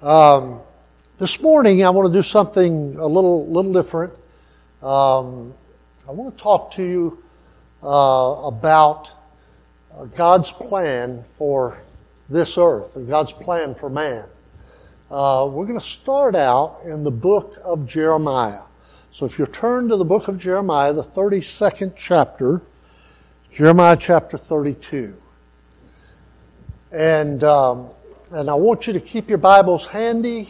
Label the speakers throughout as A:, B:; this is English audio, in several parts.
A: Um, this morning, I want to do something a little, little different. Um, I want to talk to you uh, about uh, God's plan for this earth and God's plan for man. Uh, we're going to start out in the book of Jeremiah. So if you turn to the book of Jeremiah, the 32nd chapter, Jeremiah chapter 32. And, um, and I want you to keep your Bibles handy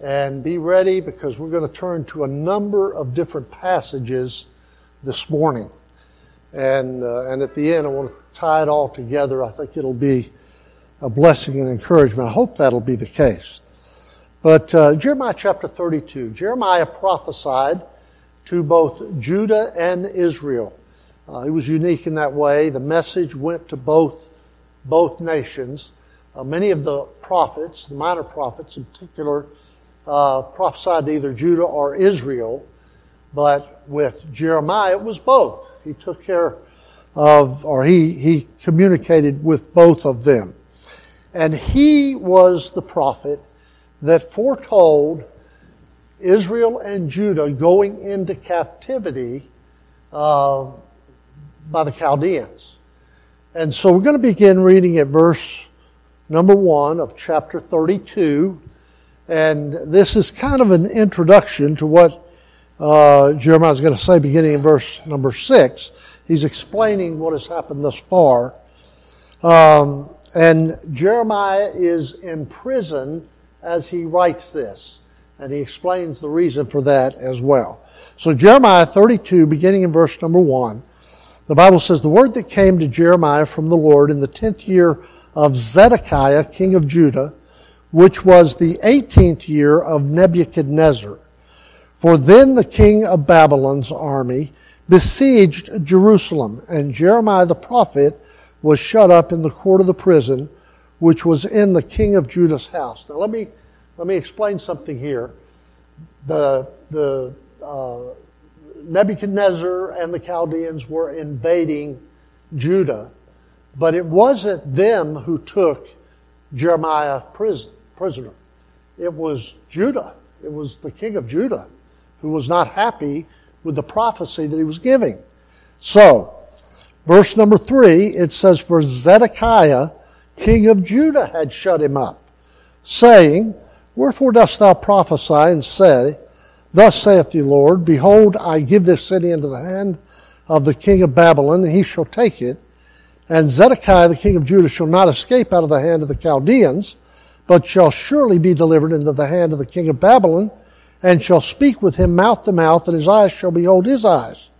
A: and be ready because we're going to turn to a number of different passages this morning. And, uh, and at the end, I want to tie it all together. I think it'll be a blessing and encouragement. I hope that'll be the case. But uh, Jeremiah chapter 32, Jeremiah prophesied to both Judah and Israel. Uh, he was unique in that way. The message went to both, both nations. Uh, many of the prophets, the minor prophets in particular, uh, prophesied to either Judah or Israel, but with Jeremiah it was both. He took care of, or he, he communicated with both of them. And he was the prophet that foretold Israel and Judah going into captivity uh, by the Chaldeans. And so we're going to begin reading at verse number one of chapter 32. And this is kind of an introduction to what uh, Jeremiah is going to say beginning in verse number six. He's explaining what has happened thus far. Um, and Jeremiah is in prison as he writes this. And he explains the reason for that as well. So Jeremiah 32, beginning in verse number 1, the Bible says, The word that came to Jeremiah from the Lord in the tenth year of Zedekiah, king of Judah, which was the eighteenth year of Nebuchadnezzar. For then the king of Babylon's army besieged Jerusalem, and Jeremiah the prophet was shut up in the court of the prison, which was in the king of Judah's house. Now let me let me explain something here. The the uh, Nebuchadnezzar and the Chaldeans were invading Judah, but it wasn't them who took Jeremiah prisoner. It was Judah. It was the king of Judah who was not happy with the prophecy that he was giving. So, verse number three, it says, For Zedekiah, king of Judah, had shut him up, saying, Wherefore dost thou prophesy and say, Thus saith the Lord, Behold, I give this city into the hand of the king of Babylon, and he shall take it. And Zedekiah the king of Judah shall not escape out of the hand of the Chaldeans, but shall surely be delivered into the hand of the king of Babylon, and shall speak with him mouth to mouth, and his eyes shall behold his eyes.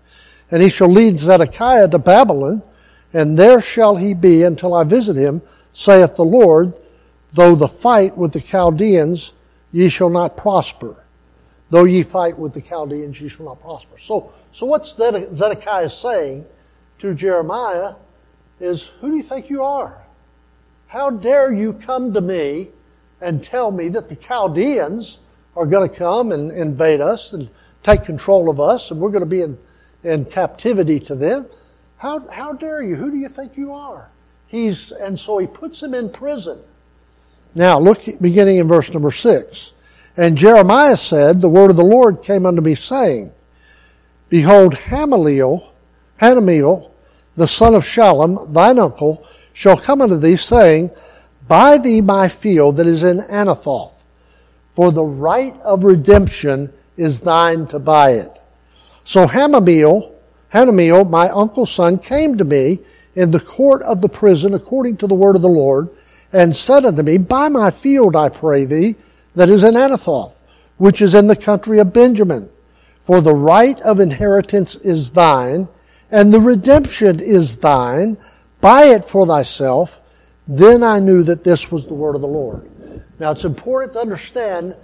A: And he shall lead Zedekiah to Babylon, and there shall he be until I visit him, saith the Lord, though the fight with the Chaldeans ye shall not prosper. Though ye fight with the Chaldeans, ye shall not prosper. So, so what Zedekiah saying to Jeremiah is, who do you think you are? How dare you come to me and tell me that the Chaldeans are going to come and invade us and take control of us and we're going to be in, in captivity to them? How, how dare you? Who do you think you are? He's, and so he puts him in prison. Now, look beginning in verse number six. And Jeremiah said, The word of the Lord came unto me, saying, Behold, Hamaliel, Hanamiel, the son of Shallum, thine uncle, shall come unto thee, saying, Buy thee my field that is in Anathoth, for the right of redemption is thine to buy it. So Hanamiel, Hanamiel, my uncle's son, came to me in the court of the prison according to the word of the Lord, and said unto me, Buy my field, I pray thee, that is in Anathoth, which is in the country of Benjamin. For the right of inheritance is thine, and the redemption is thine. Buy it for thyself. Then I knew that this was the word of the Lord. Now it's important to understand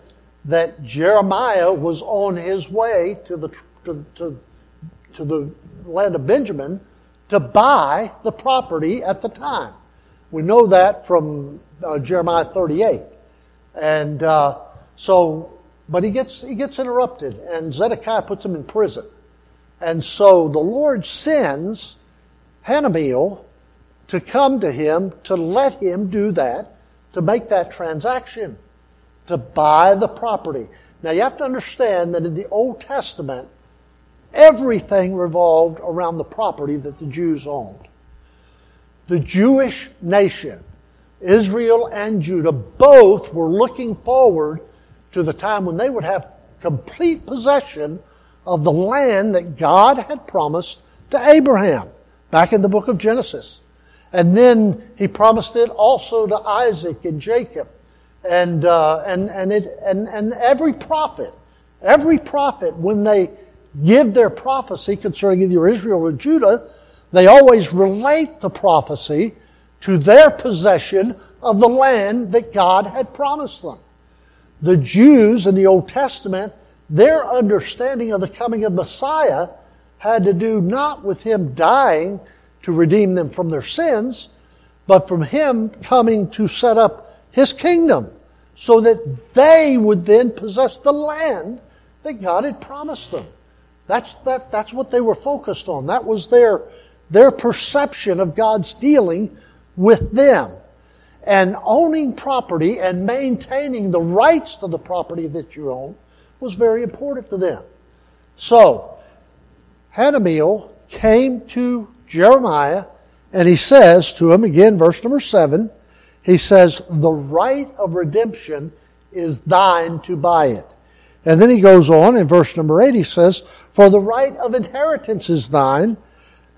A: that Jeremiah was on his way to the, to, to, to the land of Benjamin to buy the property at the time. We know that from uh, Jeremiah 38. And uh, so, but he gets, he gets interrupted, and Zedekiah puts him in prison. And so the Lord sends Hanamiel to come to him to let him do that, to make that transaction. to buy the property. Now you have to understand that in the Old Testament, everything revolved around the property that the Jews owned. The Jewish nation, Israel and Judah, both were looking forward to the time when they would have complete possession of the land that God had promised to Abraham back in the book of Genesis. And then he promised it also to Isaac and Jacob. And, uh, and, and, it, and, and every prophet, every prophet, when they give their prophecy concerning either Israel or Judah, they always relate the prophecy to their possession of the land that God had promised them. The Jews in the Old Testament, their understanding of the coming of Messiah had to do not with him dying to redeem them from their sins, but from him coming to set up his kingdom so that they would then possess the land that God had promised them. That's, that, that's what they were focused on. That was their, their perception of God's dealing with them. And owning property and maintaining the rights to the property that you own was very important to them. So, Hanamiel came to Jeremiah and he says to him, again, verse number seven, he says, The right of redemption is thine to buy it. And then he goes on in verse number eight, he says, For the right of inheritance is thine,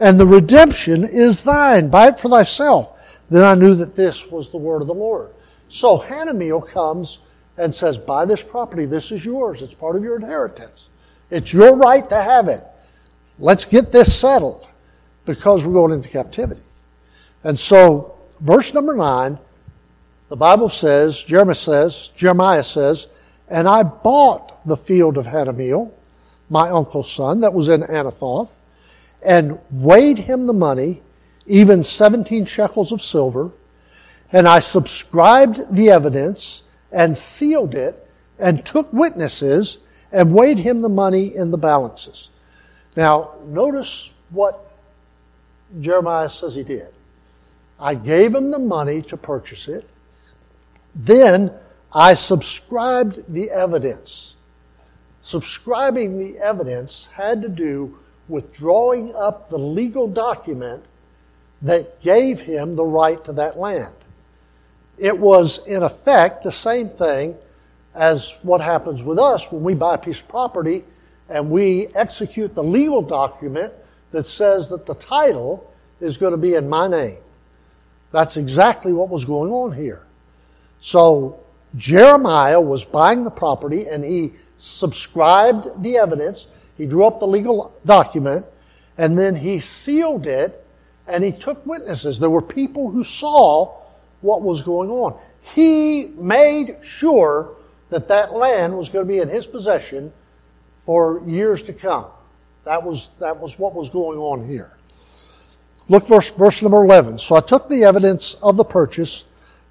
A: and the redemption is thine. Buy it for thyself. Then I knew that this was the word of the Lord. So Hanamiel comes and says, Buy this property. This is yours. It's part of your inheritance. It's your right to have it. Let's get this settled because we're going into captivity. And so, verse number nine, the Bible says, Jeremiah says, Jeremiah says, and I bought the field of Hanamiel, my uncle's son, that was in Anathoth, and weighed him the money, even 17 shekels of silver, and I subscribed the evidence and sealed it and took witnesses and weighed him the money in the balances. Now, notice what Jeremiah says he did. I gave him the money to purchase it. Then I subscribed the evidence. Subscribing the evidence had to do with drawing up the legal document that gave him the right to that land. It was, in effect, the same thing as what happens with us when we buy a piece of property and we execute the legal document that says that the title is going to be in my name. That's exactly what was going on here. So Jeremiah was buying the property and he subscribed the evidence. He drew up the legal document and then he sealed it and he took witnesses. There were people who saw what was going on. He made sure that that land was going to be in his possession for years to come. That was, that was what was going on here. Look verse, verse number 11. So I took the evidence of the purchase,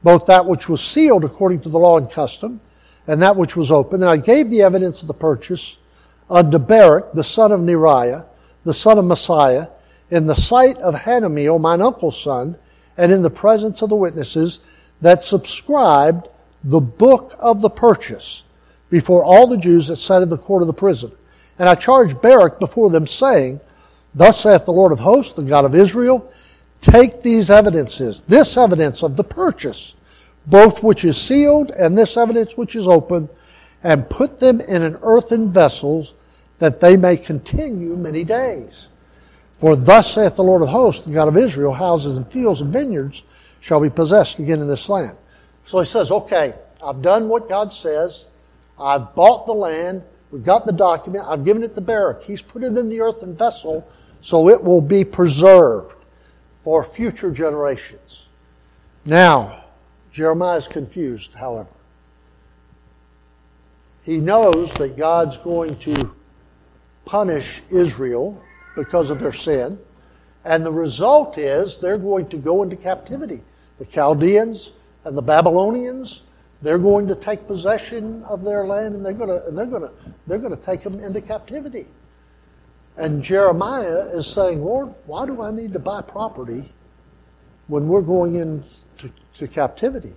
A: both that which was sealed according to the law and custom, and that which was open, and I gave the evidence of the purchase unto Baruch, the son of Neriah, the son of Maaseiah, in the sight of Hanamiel, mine uncle's son, and in the presence of the witnesses that subscribed the book of the purchase before all the Jews that sat in the court of the prison. And I charged Baruch before them, saying, Thus saith the Lord of hosts, the God of Israel, take these evidences, this evidence of the purchase, both which is sealed and this evidence which is open, and put them in an earthen vessels, that they may continue many days. For thus saith the Lord of hosts, the God of Israel, houses and fields and vineyards shall be possessed again in this land. So he says, okay, I've done what God says. I've bought the land. We've got the document. I've given it to Baruch. He's put it in the earthen vessel so it will be preserved for future generations. Now, Jeremiah is confused, however. He knows that God's going to punish Israel because of their sin, and the result is they're going to go into captivity. The Chaldeans and the Babylonians, they're going to take possession of their land and they're going to, they're going to, they're going to take them into captivity. And Jeremiah is saying, Lord, why do I need to buy property when we're going into to captivity?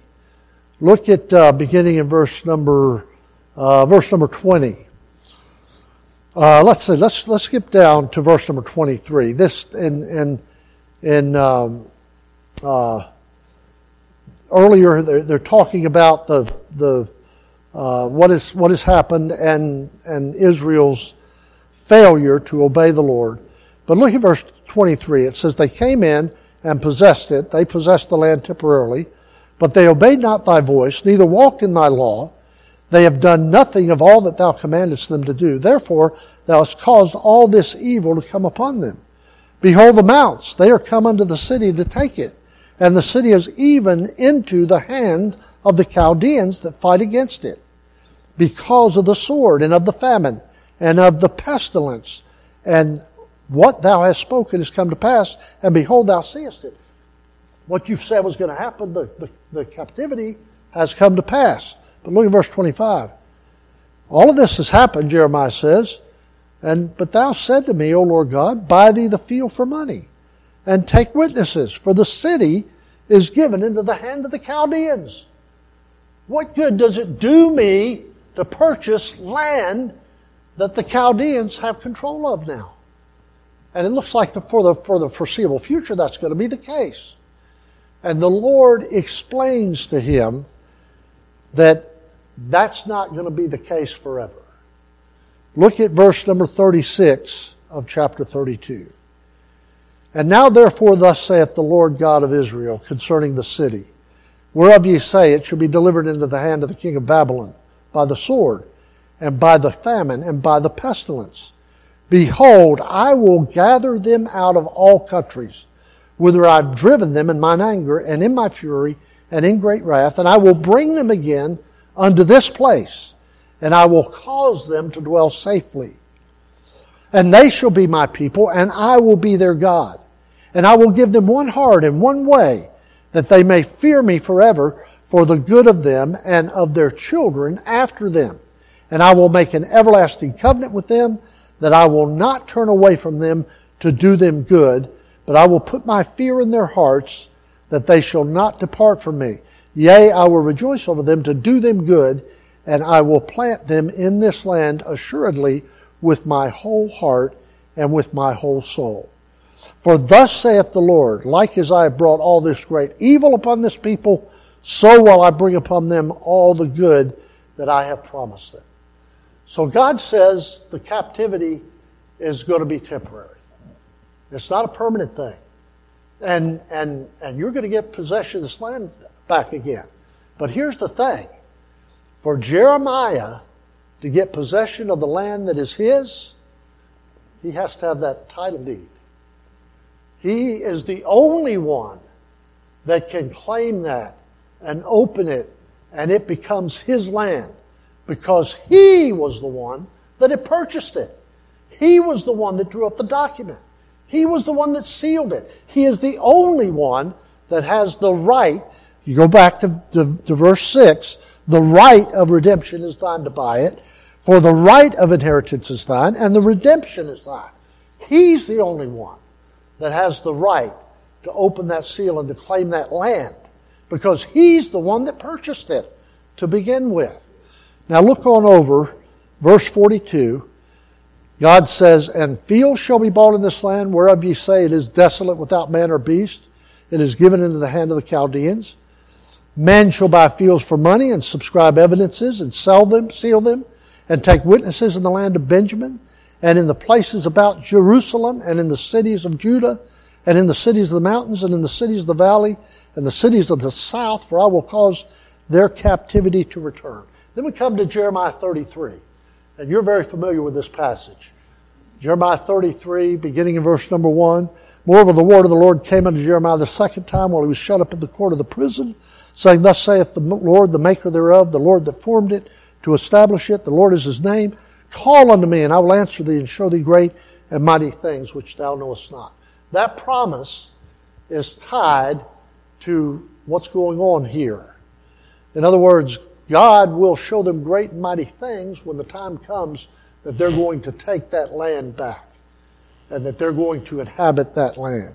A: Look at uh, beginning in verse number uh, verse number twenty. Uh, let's see. Let's let's skip down to verse number twenty-three. This in in in um, uh, earlier they're, they're, talking about the the uh, what is what has happened and and Israel's failure to obey the Lord. But look at verse twenty-three. It says they came in and possessed it. They possessed the land temporarily, but they obeyed not thy voice, neither walked in thy law. They have done nothing of all that thou commandest them to do. Therefore, thou hast caused all this evil to come upon them. Behold the mounts, they are come unto the city to take it. And the city is even into the hand of the Chaldeans that fight against it, because of the sword and of the famine and of the pestilence. And what thou hast spoken has come to pass, and behold, thou seest it. What you've said was going to happen, the, the, the captivity has come to pass. But look at verse 25. All of this has happened, Jeremiah says. And, but thou said to me, O Lord God, buy thee the field for money and take witnesses, for the city is given into the hand of the Chaldeans. What good does it do me to purchase land that the Chaldeans have control of now? And it looks like the, for, the, for the foreseeable future that's going to be the case. And the Lord explains to him that that's not going to be the case forever. Look at verse number 36 of chapter 32. And now therefore thus saith the Lord God of Israel concerning the city, whereof ye say it shall be delivered into the hand of the king of Babylon by the sword, and by the famine, and by the pestilence. Behold, I will gather them out of all countries, whither I've driven them in mine anger, and in my fury, and in great wrath, and I will bring them again unto this place, and I will cause them to dwell safely. And they shall be my people, and I will be their God. And I will give them one heart and one way, that they may fear me forever for the good of them and of their children after them. And I will make an everlasting covenant with them, that I will not turn away from them to do them good, but I will put my fear in their hearts, that they shall not depart from me. Yea, I will rejoice over them to do them good, and I will plant them in this land assuredly with my whole heart and with my whole soul. For thus saith the Lord, like as I have brought all this great evil upon this people, so will I bring upon them all the good that I have promised them. So God says the captivity is going to be temporary. It's not a permanent thing. And, and, and you're going to get possession of this land back again. But here's the thing. For Jeremiah to get possession of the land that is his, he has to have that title deed. He is the only one that can claim that and open it, and it becomes his land because he was the one that had purchased it. He was the one that drew up the document. He was the one that sealed it. He is the only one that has the right. You go back to, to, to verse 6 the right of redemption is thine to buy it, for the right of inheritance is thine, and the redemption is thine. He's the only one that has the right to open that seal and to claim that land because he's the one that purchased it to begin with. Now look on over verse 42. God says, And fields shall be bought in this land, whereof ye say it is desolate without man or beast. It is given into the hand of the Chaldeans. Men shall buy fields for money and subscribe evidences and sell them, seal them, and take witnesses in the land of Benjamin and in the places about Jerusalem, and in the cities of Judah, and in the cities of the mountains, and in the cities of the valley, and the cities of the south, for I will cause their captivity to return. Then we come to Jeremiah 33, and you're very familiar with this passage. Jeremiah 33, beginning in verse number 1. Moreover, the word of the Lord came unto Jeremiah the second time while he was shut up in the court of the prison, saying, Thus saith the Lord, the maker thereof, the Lord that formed it, to establish it. The Lord is his name. Call unto me, and I will answer thee and show thee great and mighty things which thou knowest not. That promise is tied to what's going on here. In other words, God will show them great and mighty things when the time comes that they're going to take that land back and that they're going to inhabit that land.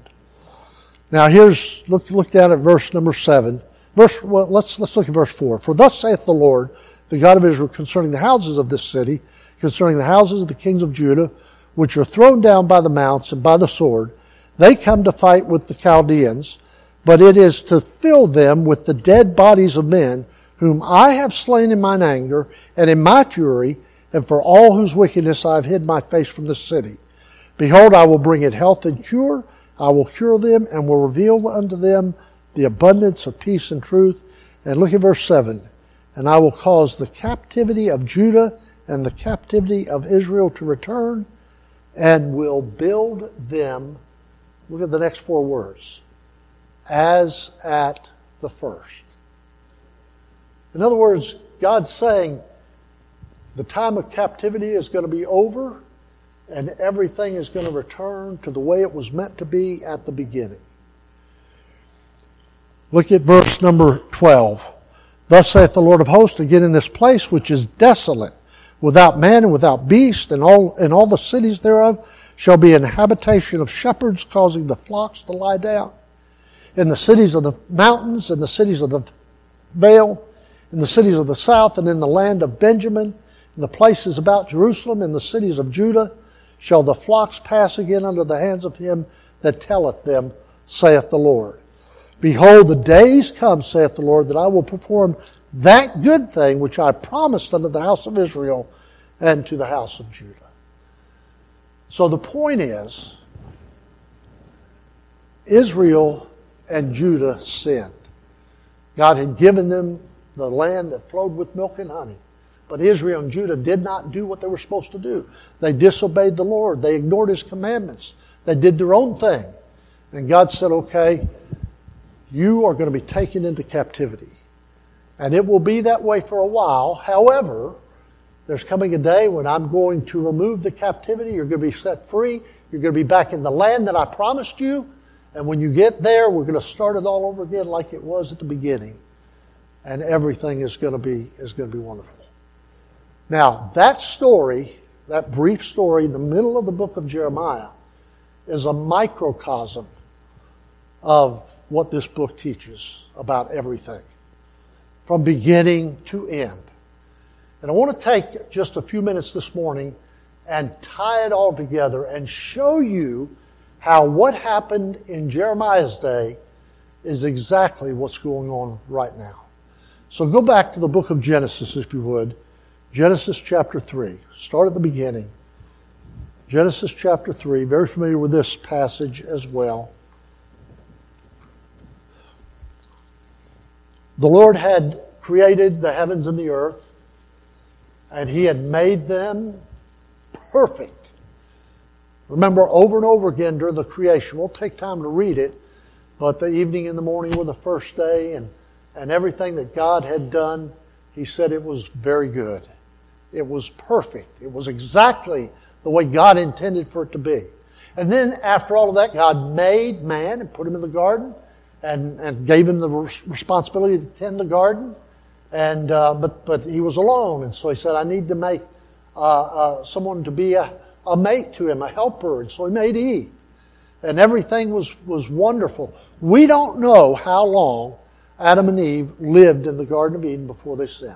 A: Now here's, look, look down at verse number seven. Verse, well, let's, let's look at verse 4. For thus saith the Lord, the God of Israel, concerning the houses of this city, concerning the houses of the kings of Judah, which are thrown down by the mounts and by the sword, they come to fight with the Chaldeans, but it is to fill them with the dead bodies of men, whom I have slain in mine anger and in my fury, and for all whose wickedness I have hid my face from the city. Behold, I will bring it health and cure. I will cure them and will reveal unto them the abundance of peace and truth. And look at verse 7. And I will cause the captivity of Judah and the captivity of Israel to return and will build them. Look at the next four words. As at the first. In other words, God's saying the time of captivity is going to be over and everything is going to return to the way it was meant to be at the beginning. Look at verse number 12. Thus saith the Lord of hosts, again in this place which is desolate, without man and without beast, and all, and all the cities thereof shall be an habitation of shepherds, causing the flocks to lie down. In the cities of the mountains, in the cities of the vale, in the cities of the south, and in the land of Benjamin, in the places about Jerusalem, in the cities of Judah, shall the flocks pass again under the hands of him that telleth them, saith the Lord. Behold, the days come, saith the Lord, that I will perform that good thing which I promised unto the house of Israel and to the house of Judah. So the point is, Israel and Judah sinned. God had given them the land that flowed with milk and honey. But Israel and Judah did not do what they were supposed to do. They disobeyed the Lord. They ignored His commandments. They did their own thing. And God said, okay, you are going to be taken into captivity. And it will be that way for a while. However, there's coming a day when I'm going to remove the captivity. You're going to be set free. You're going to be back in the land that I promised you. And when you get there, we're going to start it all over again like it was at the beginning. And everything is going to be, is going to be wonderful. Now, that story, that brief story in the middle of the book of Jeremiah, is a microcosm of what this book teaches about everything, from beginning to end. And I want to take just a few minutes this morning and tie it all together and show you how what happened in Jeremiah's day is exactly what's going on right now. So go back to the book of Genesis, if you would. Genesis chapter 3. Start at the beginning. Genesis chapter 3. Very familiar with this passage as well. The Lord had created the heavens and the earth, and He had made them perfect. Remember, over and over again during the creation, we'll take time to read it, but the evening and the morning were the first day, and, and everything that God had done, He said it was very good. It was perfect. It was exactly the way God intended for it to be. And then after all of that, God made man and put him in the garden and, and gave him the responsibility to tend the garden. And, uh, but, but he was alone. And so he said, I need to make uh, uh, someone to be a, a mate to him, a helper. And so he made Eve. And everything was, was wonderful. We don't know how long Adam and Eve lived in the Garden of Eden before they sinned.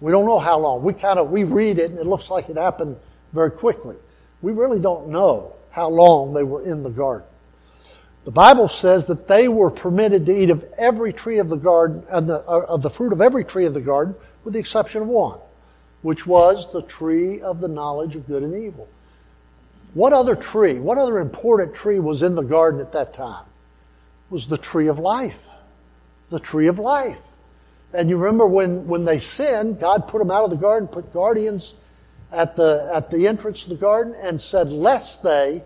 A: We don't know how long. We kind of we read it and it looks like it happened very quickly. We really don't know how long they were in the garden. The Bible says that they were permitted to eat of every tree of the garden and the, uh, of the fruit of every tree of the garden, with the exception of one, which was the tree of the knowledge of good and evil. What other tree, what other important tree was in the garden at that time? It was the tree of life. The tree of life. And you remember when, when they sinned, God put them out of the garden, put guardians at the, at the entrance of the garden, and said, lest they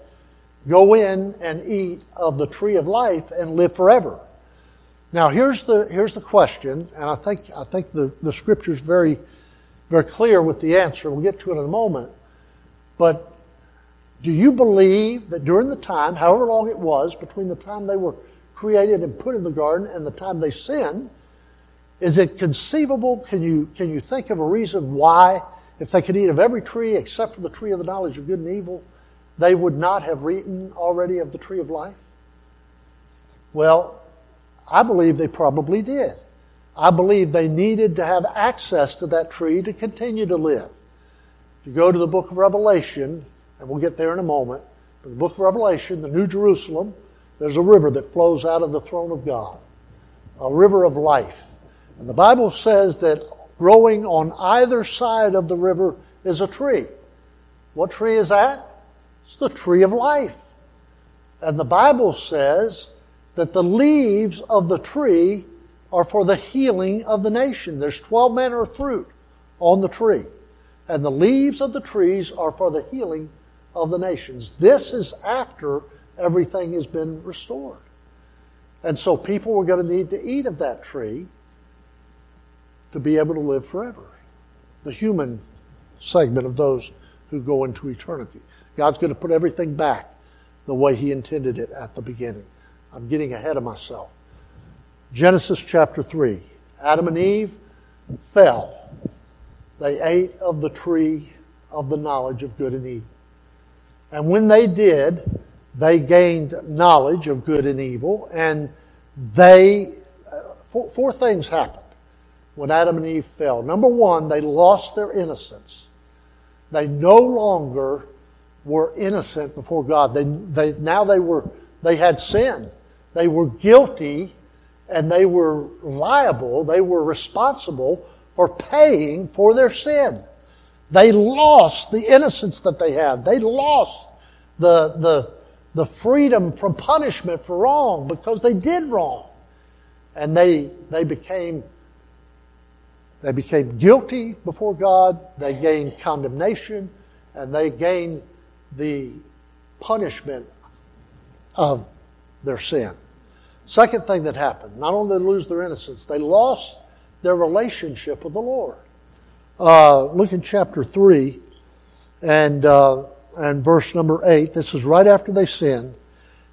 A: go in and eat of the tree of life and live forever. Now here's the, here's the question, and I think, I think the, the scripture is very, very clear with the answer. We'll get to it in a moment. But do you believe that during the time, however long it was, between the time they were created and put in the garden and the time they sinned, is it conceivable? Can you, can you think of a reason why, if they could eat of every tree except for the tree of the knowledge of good and evil, they would not have eaten already of the tree of life? Well, I believe they probably did. I believe they needed to have access to that tree to continue to live. If you go to the book of Revelation, and we'll get there in a moment, but the book of Revelation, the New Jerusalem, there's a river that flows out of the throne of God, a river of life. And the Bible says that growing on either side of the river is a tree. What tree is that? It's the tree of life. And the Bible says that the leaves of the tree are for the healing of the nation. There's 12 manner of fruit on the tree. And the leaves of the trees are for the healing of the nations. This is after everything has been restored. And so people were going to need to eat of that tree to be able to live forever. The human segment of those who go into eternity. God's going to put everything back the way He intended it at the beginning. I'm getting ahead of myself. Genesis chapter 3. Adam and Eve fell. They ate of the tree of the knowledge of good and evil. And when they did, they gained knowledge of good and evil, and they, uh, four, four things happened when Adam and Eve fell. Number one, they lost their innocence. They no longer were innocent before God. They, they, now they were, they had sin. They were guilty and they were liable. They were responsible for paying for their sin. They lost the innocence that they had. They lost the, the, the freedom from punishment for wrong because they did wrong. And they, they became they became guilty before God, they gained condemnation, and they gained the punishment of their sin. Second thing that happened, not only did they lose their innocence, they lost their relationship with the Lord. Uh, look in chapter 3 and, uh, and verse number 8. This is right after they sinned.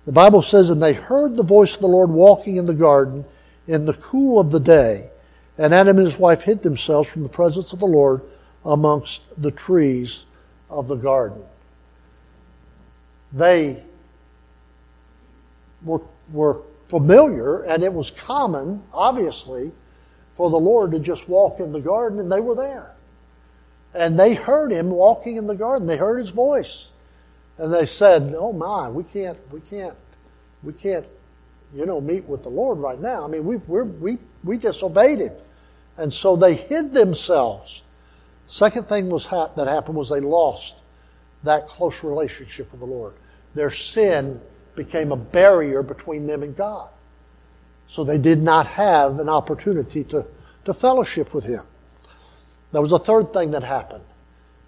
A: The Bible says, And they heard the voice of the Lord walking in the garden in the cool of the day. And Adam and his wife hid themselves from the presence of the Lord amongst the trees of the garden. They were, were familiar, and it was common, obviously, for the Lord to just walk in the garden, and they were there. And they heard him walking in the garden. They heard his voice. And they said, Oh my, we can't, we can't, we can't, you know, meet with the Lord right now. I mean, we, we're, we, we disobeyed him. And so they hid themselves. Second thing was ha- that happened was they lost that close relationship with the Lord. Their sin became a barrier between them and God. So they did not have an opportunity to, to fellowship with Him. There was a third thing that happened,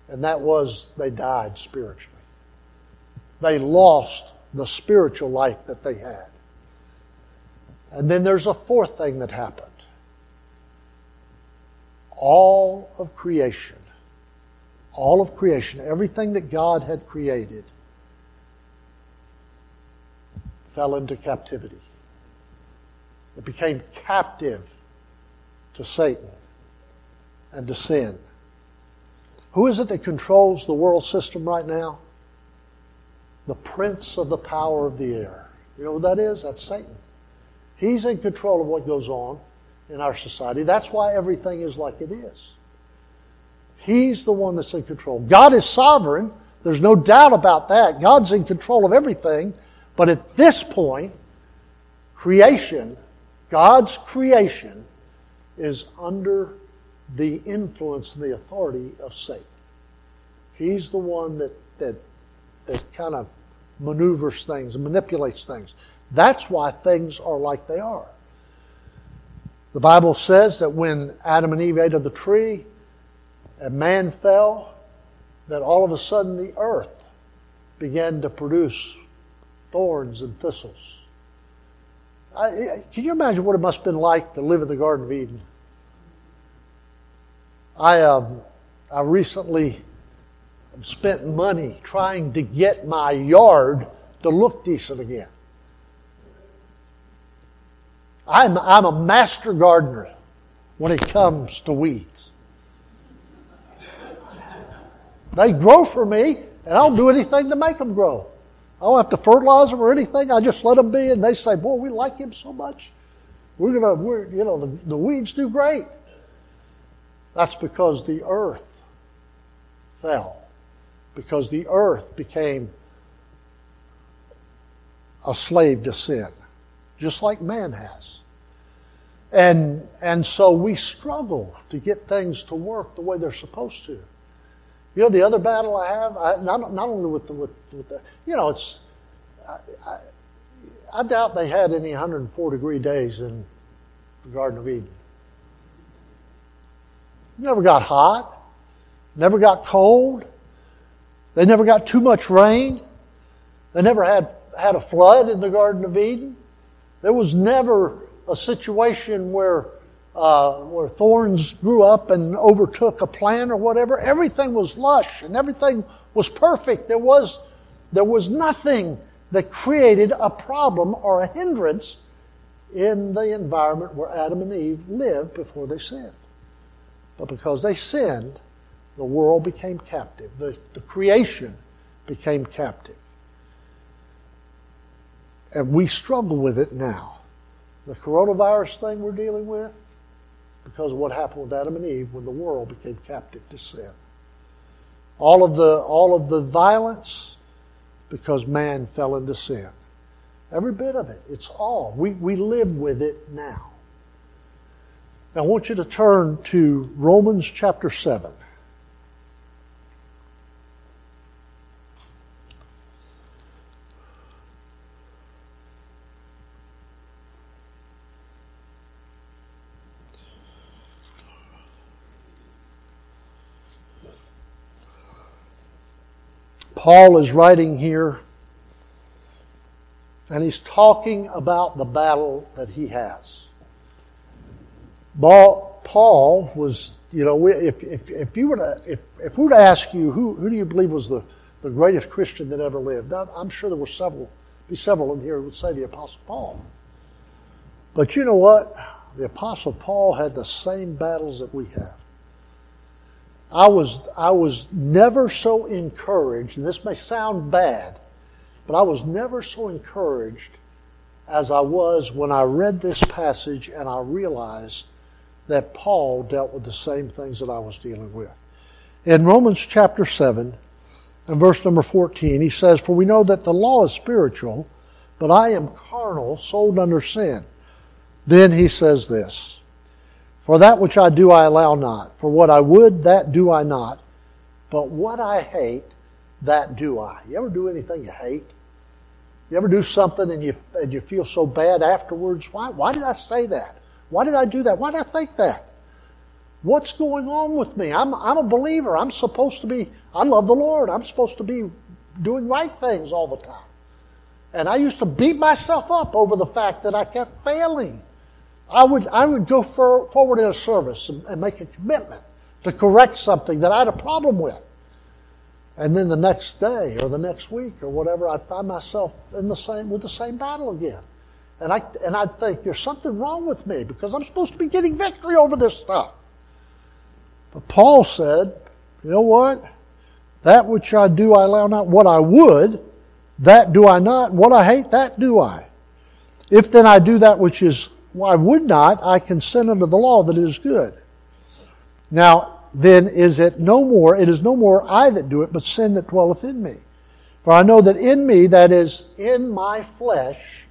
A: and that was they died spiritually. They lost the spiritual life that they had. And then there's a fourth thing that happened all of creation, all of creation, everything that God had created, fell into captivity. It became captive to Satan and to sin. Who is it that controls the world system right now? The prince of the power of the air. You know who that is? That's Satan. He's in control of what goes on in our society. That's why everything is like it is. He's the one that's in control. God is sovereign. There's no doubt about that. God's in control of everything. But at this point, creation, God's creation, is under the influence and the authority of Satan. He's the one that, that, that kind of maneuvers things and manipulates things. That's why things are like they are. The Bible says that when Adam and Eve ate of the tree and man fell, that all of a sudden the earth began to produce thorns and thistles. I, can you imagine what it must have been like to live in the Garden of Eden? I, um, I recently spent money trying to get my yard to look decent again. I'm, I'm a master gardener when it comes to weeds. They grow for me, and I'll do anything to make them grow. I don't have to fertilize them or anything. I just let them be, and they say, Boy, we like him so much. We're gonna, we're, you know, the, the weeds do great. That's because the earth fell. Because the earth became a slave to sin, just like man has. And, and so we struggle to get things to work the way they're supposed to. You know, the other battle I have, I, not, not only with the, with, with the, you know, it's, I, I, I doubt they had any 104 degree days in the Garden of Eden. Never got hot, never got cold, they never got too much rain, they never had, had a flood in the Garden of Eden. There was never a situation where uh, where thorns grew up and overtook a plant or whatever. Everything was lush and everything was perfect. There was there was nothing that created a problem or a hindrance in the environment where Adam and Eve lived before they sinned. But because they sinned, the world became captive. The, the creation became captive. And we struggle with it now. The coronavirus thing we're dealing with, because of what happened with Adam and Eve when the world became captive to sin. All of the, all of the violence, because man fell into sin. Every bit of it. It's all. We, we live with it now. I want you to turn to Romans chapter 7. Paul is writing here, and he's talking about the battle that he has. Paul was, you know, if, if, if you were to, if, if we were to ask you, who, who do you believe was the, the greatest Christian that ever lived? I'm sure there were several, be several in here who would say the Apostle Paul. But you know what? The Apostle Paul had the same battles that we have. I was, I was never so encouraged, and this may sound bad, but I was never so encouraged as I was when I read this passage and I realized that Paul dealt with the same things that I was dealing with. In Romans chapter 7 and verse number 14, he says, For we know that the law is spiritual, but I am carnal, sold under sin. Then he says this. For that which I do I allow not. For what I would, that do I not. But what I hate, that do I. You ever do anything you hate? You ever do something and you, and you feel so bad afterwards? Why, why did I say that? Why did I do that? Why did I think that? What's going on with me? I'm, I'm a believer. I'm supposed to be, I love the Lord. I'm supposed to be doing right things all the time. And I used to beat myself up over the fact that I kept failing. I would, I would go for, forward in a service and, and make a commitment to correct something that I had a problem with. And then the next day or the next week or whatever, I'd find myself in the same, with the same battle again. And, I, and I'd think, there's something wrong with me because I'm supposed to be getting victory over this stuff. But Paul said, you know what? That which I do, I allow not. What I would, that do I not. And what I hate, that do I. If then I do that which is why would not I consent unto the law that is good? Now, then is it no more, it is no more I that do it, but sin that dwelleth in me. For I know that in me, that is, in my flesh,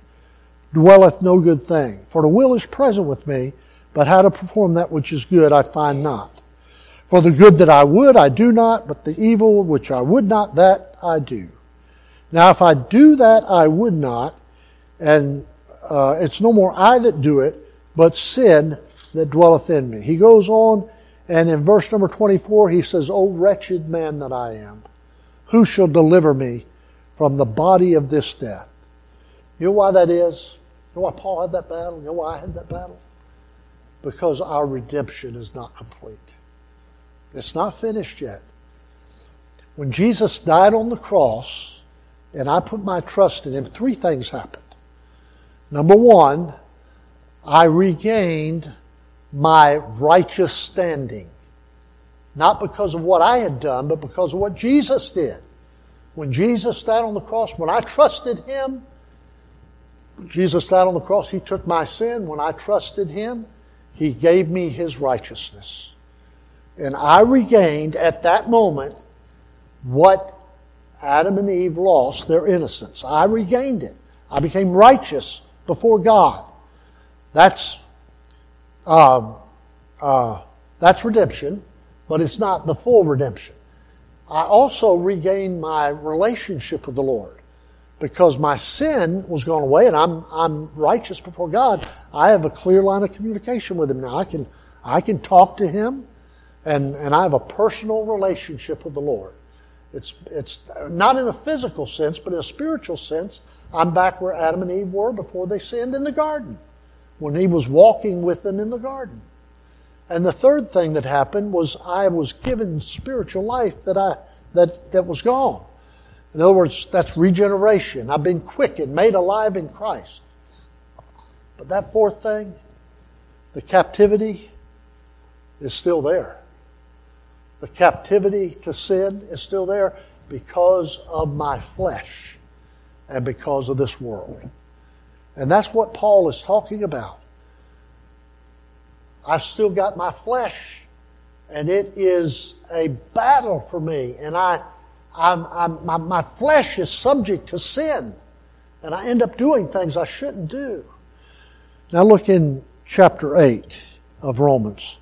A: dwelleth no good thing. For the will is present with me, but how to perform that which is good I find not. For the good that I would I do not, but the evil which I would not, that I do. Now if I do that I would not, and uh, it's no more I that do it, but sin that dwelleth in me. He goes on, and in verse number 24, he says, O wretched man that I am, who shall deliver me from the body of this death? You know why that is? You know why Paul had that battle? You know why I had that battle? Because our redemption is not complete. It's not finished yet. When Jesus died on the cross and I put my trust in him, three things happened. Number one, I regained my righteous standing. Not because of what I had done, but because of what Jesus did. When Jesus died on the cross, when I trusted Him, Jesus died on the cross. He took my sin. When I trusted Him, He gave me His righteousness. And I regained at that moment what Adam and Eve lost their innocence. I regained it. I became righteous before God. That's um, uh, that's redemption, but it's not the full redemption. I also regained my relationship with the Lord because my sin was gone away and I'm, I'm righteous before God. I have a clear line of communication with Him now. I can, I can talk to Him and, and I have a personal relationship with the Lord. It's, it's not in a physical sense, but in a spiritual sense. I'm back where Adam and Eve were before they sinned in the garden, when He was walking with them in the garden. And the third thing that happened was I was given spiritual life that I that, that was gone. In other words, that's regeneration. I've been quickened, made alive in Christ. But that fourth thing, the captivity, is still there. The captivity to sin is still there because of my flesh and because of this world. And that's what Paul is talking about. I've still got my flesh, and it is a battle for me, and I, I'm, I'm, my, my flesh is subject to sin, and I end up doing things I shouldn't do. Now look in chapter 8 of Romans,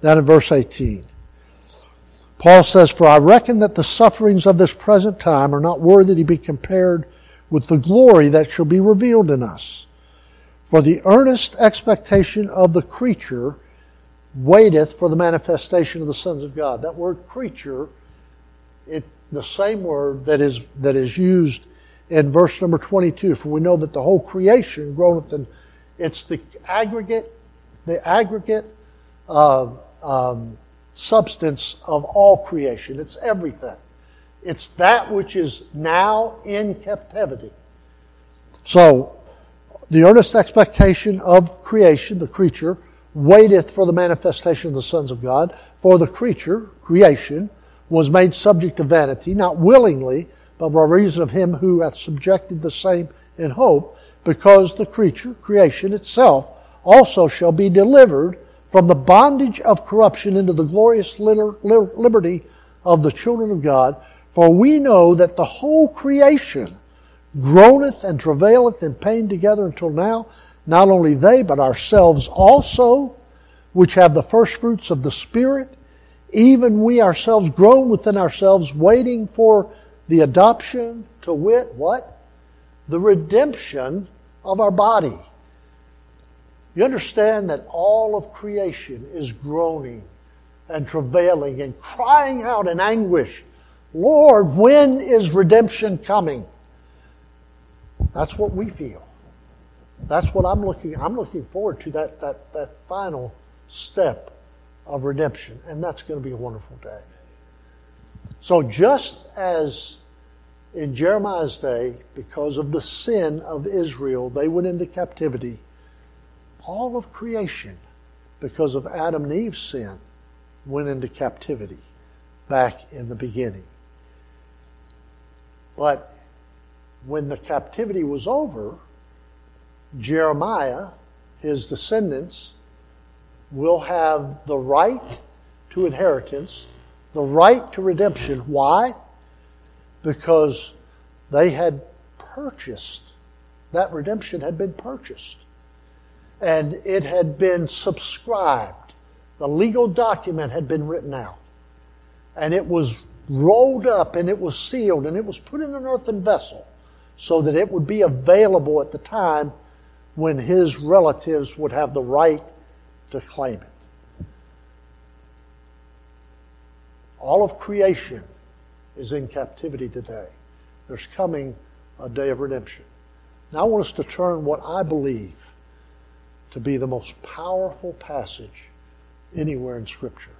A: down in verse 18. Paul says, For I reckon that the sufferings of this present time are not worthy to be compared with the glory that shall be revealed in us. For the earnest expectation of the creature waiteth for the manifestation of the sons of God. That word creature, it the same word that is that is used in verse number 22. For we know that the whole creation groaneth, and it's the aggregate, the aggregate uh, um, substance of all creation. It's everything. It's that which is now in captivity. So the earnest expectation of creation, the creature, waiteth for the manifestation of the sons of God. For the creature, creation, was made subject to vanity, not willingly, but by reason of him who hath subjected the same in hope, because the creature, creation itself, also shall be delivered from the bondage of corruption into the glorious liberty of the children of God. For we know that the whole creation groaneth and travaileth in pain together until now. Not only they, but ourselves also, which have the first fruits of the Spirit, even we ourselves groan within ourselves, waiting for the adoption, to wit, what? The redemption of our body. You understand that all of creation is groaning and travailing and crying out in anguish, Lord, when is redemption coming? That's what we feel. That's what I'm looking I'm looking forward to that that, that final step of redemption. And that's going to be a wonderful day. So just as in Jeremiah's day, because of the sin of Israel, they went into captivity, all of creation, because of Adam and Eve's sin, went into captivity back in the beginning. But when the captivity was over, Jeremiah, his descendants, will have the right to inheritance, the right to redemption. Why? Because they had purchased, that redemption had been purchased. And it had been subscribed. The legal document had been written out. And it was rolled up and it was sealed and it was put in an earthen vessel so that it would be available at the time when his relatives would have the right to claim it. All of creation is in captivity today. There's coming a day of redemption. Now I want us to turn what I believe to be the most powerful passage anywhere in Scripture.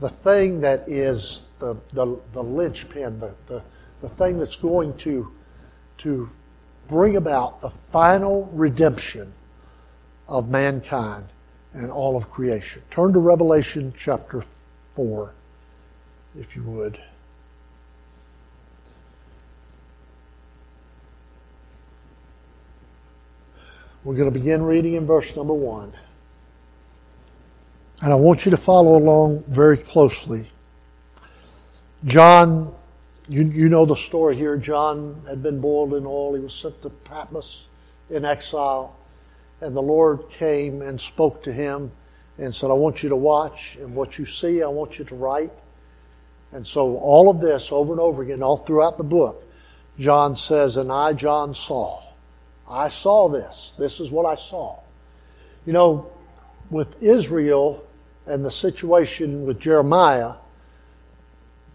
A: The thing that is the, the, the linchpin, the, the, the thing that's going to, to bring about the final redemption of mankind and all of creation. Turn to Revelation chapter 4, if you would. We're going to begin reading in verse number one. And I want you to follow along very closely. John, you, you know the story here. John had been boiled in oil. He was sent to Patmos in exile. And the Lord came and spoke to him and said, I want you to watch, and what you see, I want you to write. And so all of this over and over again, all throughout the book, John says, And I, John, saw. I saw this. This is what I saw. You know, with Israel and the situation with Jeremiah,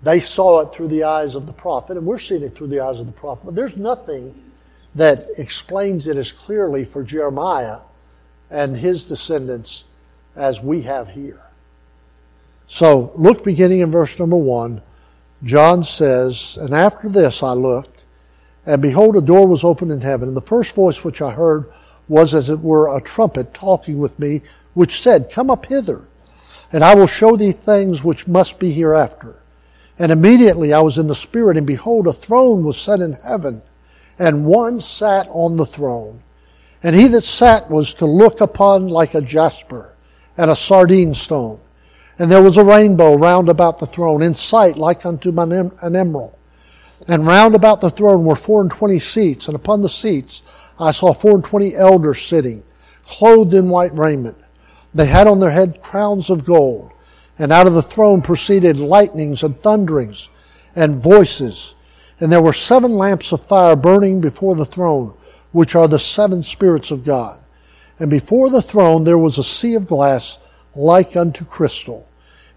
A: they saw it through the eyes of the prophet, and we're seeing it through the eyes of the prophet. But there's nothing that explains it as clearly for Jeremiah and his descendants as we have here. So look beginning in verse number one. John says, And after this I looked, and behold, a door was opened in heaven, and the first voice which I heard was as it were a trumpet talking with me, which said, Come up hither, and I will show thee things which must be hereafter. And immediately I was in the Spirit, and behold, a throne was set in heaven, and one sat on the throne. And he that sat was to look upon like a jasper and a sardine stone. And there was a rainbow round about the throne, in sight like unto an emerald. And round about the throne were four and twenty seats, and upon the seats I saw four and twenty elders sitting, clothed in white raiment. They had on their head crowns of gold, and out of the throne proceeded lightnings and thunderings and voices. And there were seven lamps of fire burning before the throne, which are the seven spirits of God. And before the throne there was a sea of glass like unto crystal.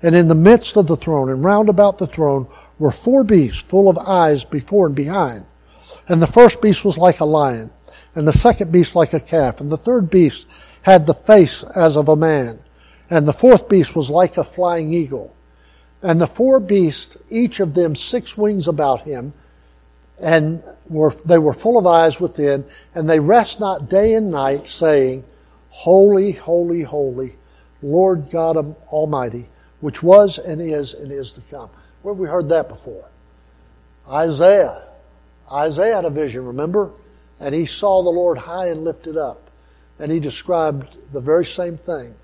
A: And in the midst of the throne and round about the throne were four beasts full of eyes before and behind. And the first beast was like a lion, and the second beast like a calf, and the third beast had the face as of a man, and the fourth beast was like a flying eagle. And the four beasts, each of them six wings about him, and were, they were full of eyes within, and they rest not day and night, saying, Holy, holy, holy, Lord God Almighty, which was and is and is to come. Where have we heard that before? Isaiah. Isaiah had a vision, remember? And he saw the Lord high and lifted up. And he described the very same thing.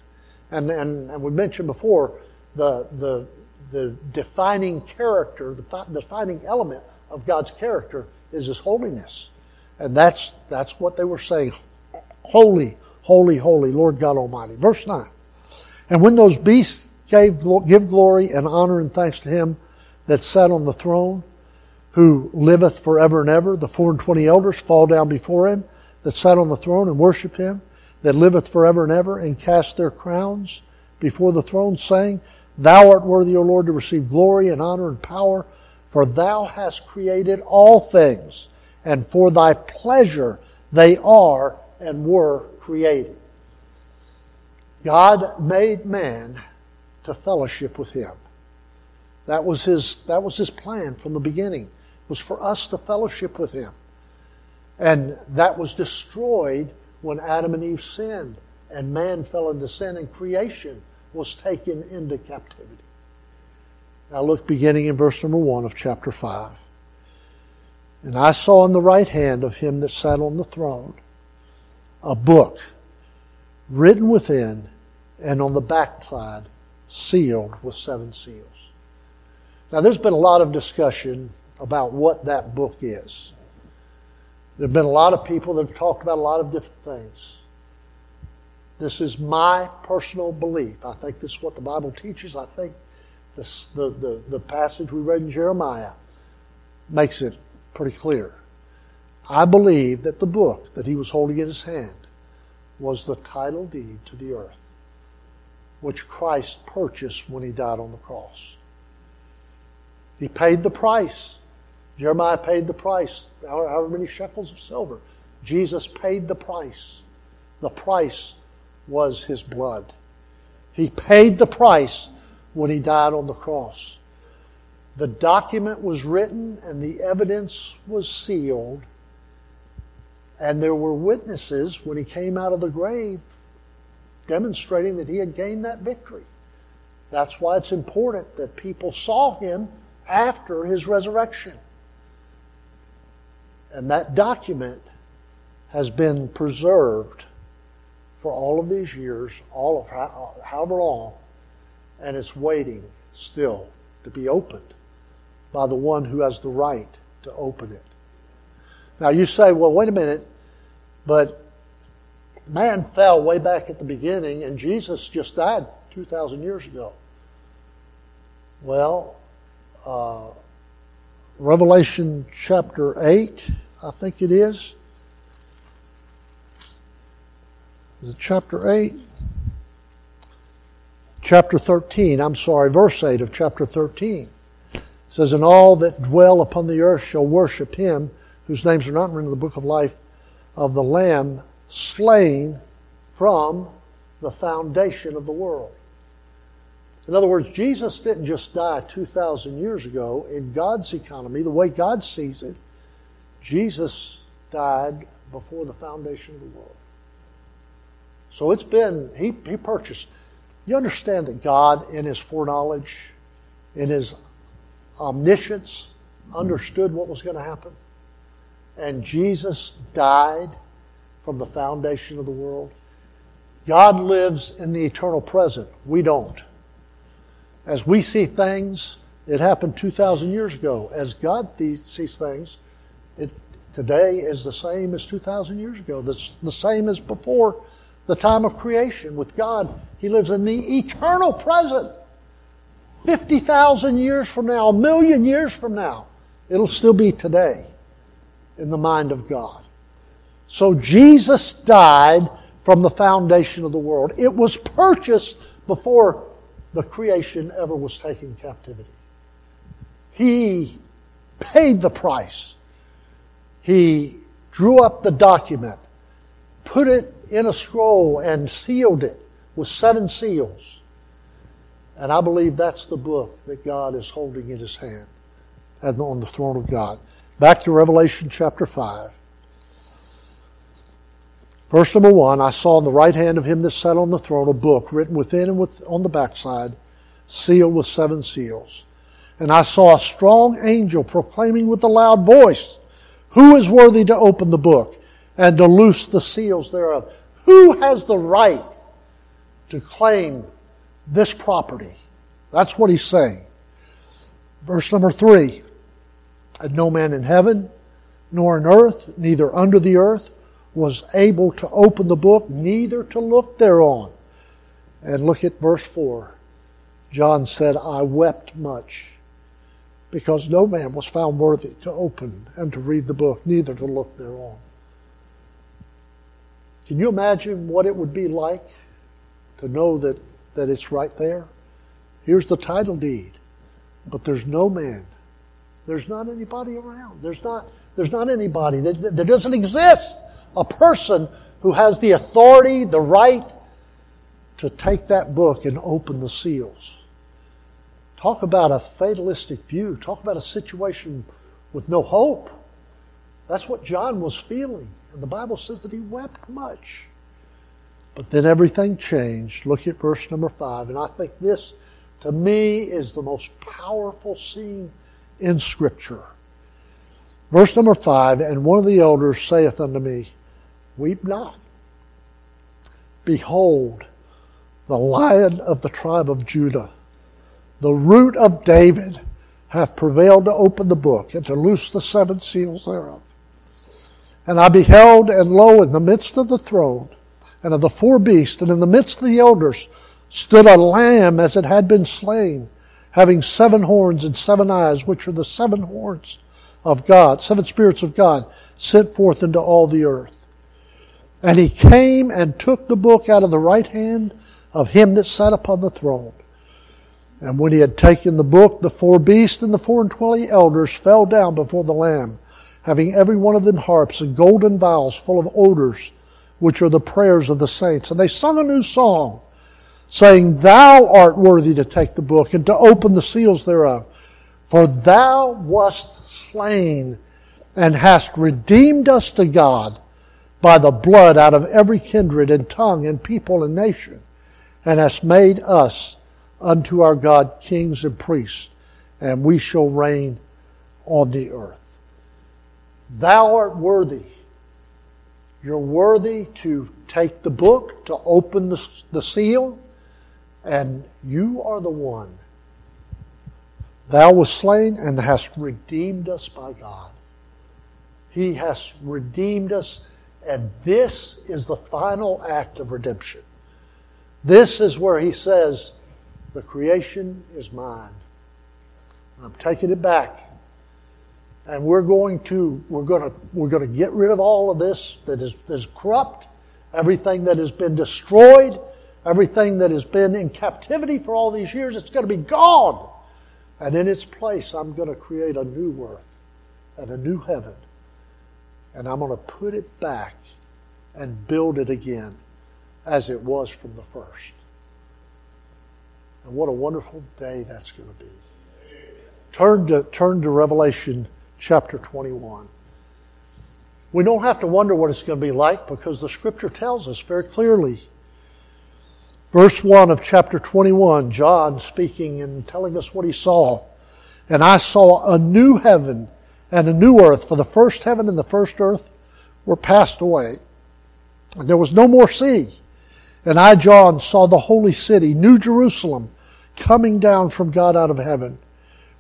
A: And, and, and we mentioned before the, the, the defining character, the defining element of God's character is His holiness. And that's, that's what they were saying. Holy, holy, holy, Lord God Almighty. Verse 9. And when those beasts gave, give glory and honor and thanks to Him that sat on the throne, who liveth forever and ever, the four and twenty elders fall down before Him that sat on the throne and worship Him that liveth forever and ever, and cast their crowns before the throne, saying, Thou art worthy, O Lord, to receive glory and honor and power, for thou hast created all things, and for thy pleasure they are and were created. God made man to fellowship with him. That was his, that was his plan from the beginning, It was for us to fellowship with him. And that was destroyed when Adam and Eve sinned and man fell into sin and creation was taken into captivity. Now look beginning in verse number 1 of chapter 5. And I saw in the right hand of him that sat on the throne a book written within and on the backside sealed with seven seals. Now there's been a lot of discussion about what that book is. There have been a lot of people that have talked about a lot of different things. This is my personal belief. I think this is what the Bible teaches. I think this, the, the, the passage we read in Jeremiah makes it pretty clear. I believe that the book that he was holding in his hand was the title deed to the earth, which Christ purchased when he died on the cross. He paid the price. Jeremiah paid the price, however many shekels of silver. Jesus paid the price. The price was his blood. He paid the price when he died on the cross. The document was written and the evidence was sealed. And there were witnesses when he came out of the grave demonstrating that he had gained that victory. That's why it's important that people saw him after his resurrection. And that document has been preserved for all of these years, all of how, however long, and it's waiting still to be opened by the one who has the right to open it. Now you say, well, wait a minute, but man fell way back at the beginning and Jesus just died 2,000 years ago. Well, uh, Revelation chapter 8, I think it is. Is it chapter 8? Chapter 13, I'm sorry, verse 8 of chapter 13 says, And all that dwell upon the earth shall worship him, whose names are not written in the book of life of the Lamb, slain from the foundation of the world. In other words, Jesus didn't just die 2,000 years ago. In God's economy, the way God sees it, Jesus died before the foundation of the world. So it's been, he, he purchased. You understand that God, in his foreknowledge, in his omniscience, understood what was going to happen? And Jesus died from the foundation of the world. God lives in the eternal present. We don't. As we see things, it happened 2,000 years ago. As God sees things, it today is the same as 2,000 years ago. That's the same as before the time of creation. With God, He lives in the eternal present. 50,000 years from now, a million years from now, it'll still be today in the mind of God. So Jesus died from the foundation of the world. It was purchased before the creation ever was taken captivity. He paid the price. He drew up the document, put it in a scroll, and sealed it with seven seals. And I believe that's the book that God is holding in his hand and on the throne of God. Back to Revelation chapter 5. Verse number one, I saw in the right hand of him that sat on the throne a book written within and with, on the backside, sealed with seven seals. And I saw a strong angel proclaiming with a loud voice, Who is worthy to open the book and to loose the seals thereof? Who has the right to claim this property? That's what he's saying. Verse number three, And no man in heaven, nor in earth, neither under the earth, was able to open the book, neither to look thereon. And look at verse 4. John said, I wept much because no man was found worthy to open and to read the book, neither to look thereon. Can you imagine what it would be like to know that, that it's right there? Here's the title deed, but there's no man. There's not anybody around. There's not, there's not anybody. That, that doesn't exist a person who has the authority, the right to take that book and open the seals. Talk about a fatalistic view. Talk about a situation with no hope. That's what John was feeling. And the Bible says that he wept much. But then everything changed. Look at verse number five. And I think this, to me, is the most powerful scene in Scripture. Verse number five And one of the elders saith unto me, Weep not. Behold, the lion of the tribe of Judah, the root of David, hath prevailed to open the book and to loose the seven seals thereof. And I beheld, and lo, in the midst of the throne, and of the four beasts, and in the midst of the elders, stood a lamb as it had been slain, having seven horns and seven eyes, which are the seven horns of God, seven spirits of God, sent forth into all the earth. And he came and took the book out of the right hand of him that sat upon the throne. And when he had taken the book, the four beasts and the four and twenty elders fell down before the Lamb, having every one of them harps and golden vials full of odors, which are the prayers of the saints. And they sung a new song, saying, Thou art worthy to take the book and to open the seals thereof. For thou wast slain and hast redeemed us to God by the blood out of every kindred and tongue and people and nation, and hast made us unto our God kings and priests, and we shall reign on the earth. Thou art worthy. You're worthy to take the book, to open the, the seal, and you are the one. Thou was slain and hast redeemed us by God. He has redeemed us, and this is the final act of redemption. This is where he says, The creation is mine. I'm taking it back. And we're going to we're to we're to get rid of all of this that is, that is corrupt, everything that has been destroyed, everything that has been in captivity for all these years, it's going to be gone. And in its place, I'm going to create a new earth and a new heaven. And I'm going to put it back and build it again as it was from the first. And what a wonderful day that's going to be. Turn to, turn to Revelation chapter 21. We don't have to wonder what it's going to be like because the scripture tells us very clearly. Verse 1 of chapter 21, John speaking and telling us what he saw. And I saw a new heaven and a new earth, for the first heaven and the first earth were passed away. And there was no more sea. And I, John, saw the holy city, New Jerusalem, coming down from God out of heaven,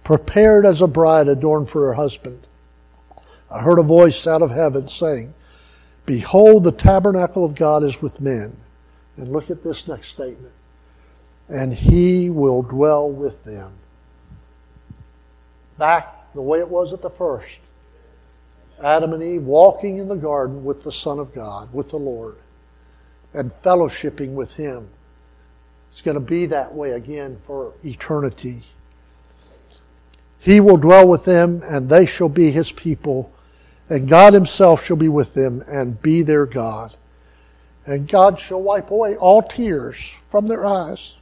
A: prepared as a bride adorned for her husband. I heard a voice out of heaven saying, Behold, the tabernacle of God is with men. And look at this next statement. And he will dwell with them. Back the way it was at the first. Adam and Eve walking in the garden with the Son of God, with the Lord and fellowshipping with Him. It's going to be that way again for eternity. He will dwell with them, and they shall be His people, and God Himself shall be with them and be their God. And God shall wipe away all tears from their eyes.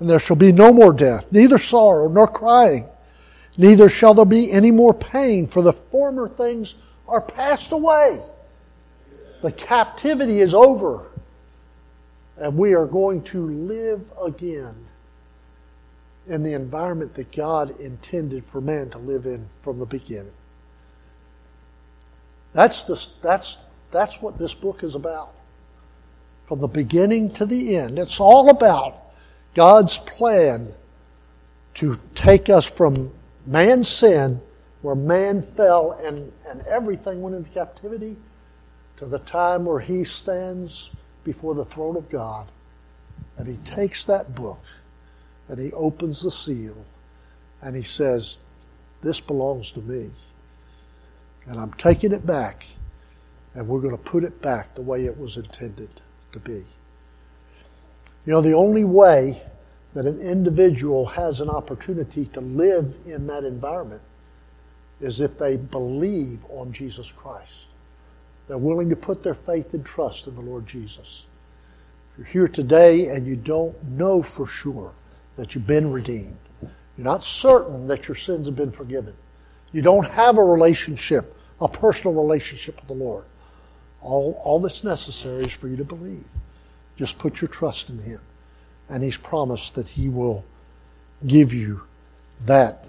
A: And there shall be no more death, neither sorrow nor crying, neither shall there be any more pain, for the former things are passed away. The captivity is over. And we are going to live again in the environment that God intended for man to live in from the beginning. That's, the, that's, that's what this book is about. From the beginning to the end. It's all about God's plan to take us from man's sin, where man fell and, and everything went into captivity, to the time where he stands before the throne of God. And he takes that book and he opens the seal and he says, This belongs to me. And I'm taking it back and we're going to put it back the way it was intended to be. You know, the only way that an individual has an opportunity to live in that environment is if they believe on Jesus Christ. They're willing to put their faith and trust in the Lord Jesus. If you're here today and you don't know for sure that you've been redeemed, you're not certain that your sins have been forgiven, you don't have a relationship, a personal relationship with the Lord, all, all that's necessary is for you to believe. Just put your trust in Him. And He's promised that He will give you that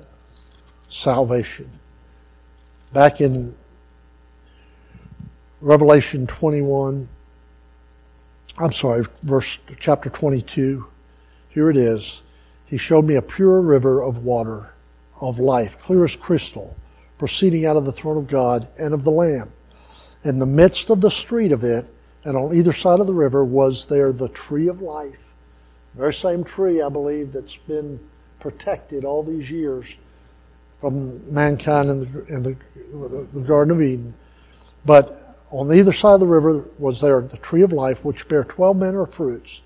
A: salvation. Back in Revelation 21, I'm sorry, verse chapter 22. Here it is. He showed me a pure river of water of life, clear as crystal, proceeding out of the throne of God and of the Lamb. In the midst of the street of it, and on either side of the river, was there the tree of life. Very same tree, I believe, that's been protected all these years from mankind in the, in the, the Garden of Eden. But on either side of the river was there the tree of life, which bare twelve manner of fruits,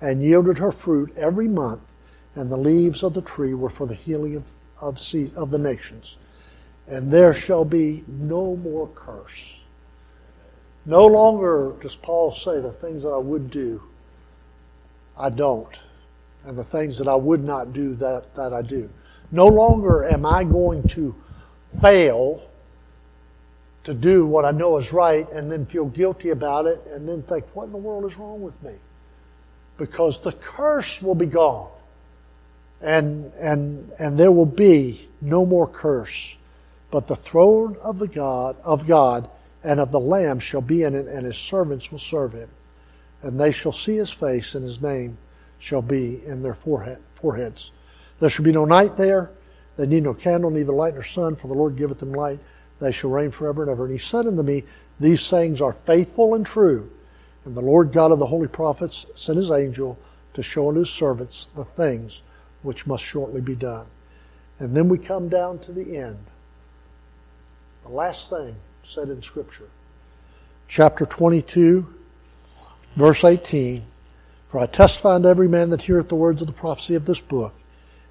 A: and yielded her fruit every month, and the leaves of the tree were for the healing of, of, of the nations. And there shall be no more curse. No longer does Paul say the things that I would do, I don't. And the things that I would not do, that, that I do. No longer am I going to fail to do what I know is right and then feel guilty about it and then think, what in the world is wrong with me? Because the curse will be gone. And, and, and there will be no more curse, but the throne of the God, of God and of the Lamb shall be in it, and his servants will serve him. And they shall see his face, and his name shall be in their forehead, foreheads. There shall be no night there. They need no candle, neither light nor sun, for the Lord giveth them light. They shall reign forever and ever. And he said unto me, These sayings are faithful and true. And the Lord God of the holy prophets sent his angel to show unto his servants the things which must shortly be done. And then we come down to the end. The last thing said in Scripture. Chapter 22, verse 18. For I testify unto every man that heareth the words of the prophecy of this book.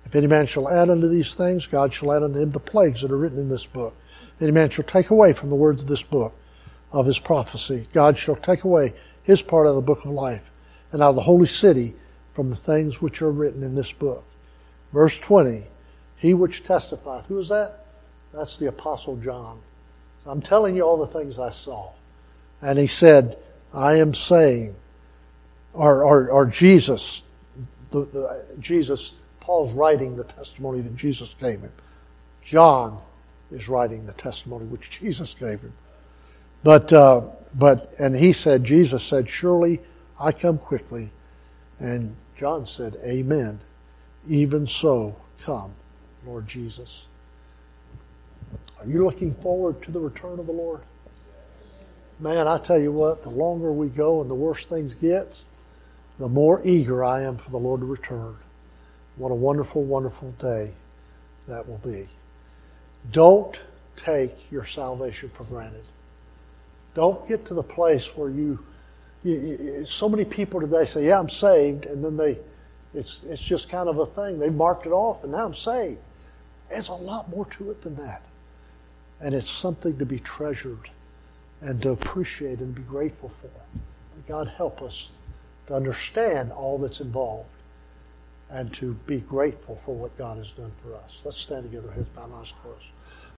A: If any man shall add unto these things, God shall add unto him the plagues that are written in this book. If any man shall take away from the words of this book of his prophecy, God shall take away his part of the book of life, and out of the holy city from the things which are written in this book. Verse 20, he which testifieth. Who is that? That's the Apostle John. I'm telling you all the things I saw. And he said, I am saying, or, or, or Jesus, the, the, Jesus, Paul's writing the testimony that Jesus gave him. John is writing the testimony which Jesus gave him. But, uh, but, and he said, Jesus said, Surely I come quickly. And John said, Amen. Even so, come, Lord Jesus. Are you looking forward to the return of the Lord? Man, I tell you what, the longer we go and the worse things get, the more eager I am for the Lord to return. What a wonderful, wonderful day that will be. Don't take your salvation for granted. Don't get to the place where you, you, you, so many people today say, "Yeah, I'm saved," and then they, it's it's just kind of a thing. They marked it off, and now I'm saved. There's a lot more to it than that, and it's something to be treasured and to appreciate and be grateful for. God help us to understand all that's involved and to be grateful for what God has done for us. Let's stand together, heads bowed, eyes closed.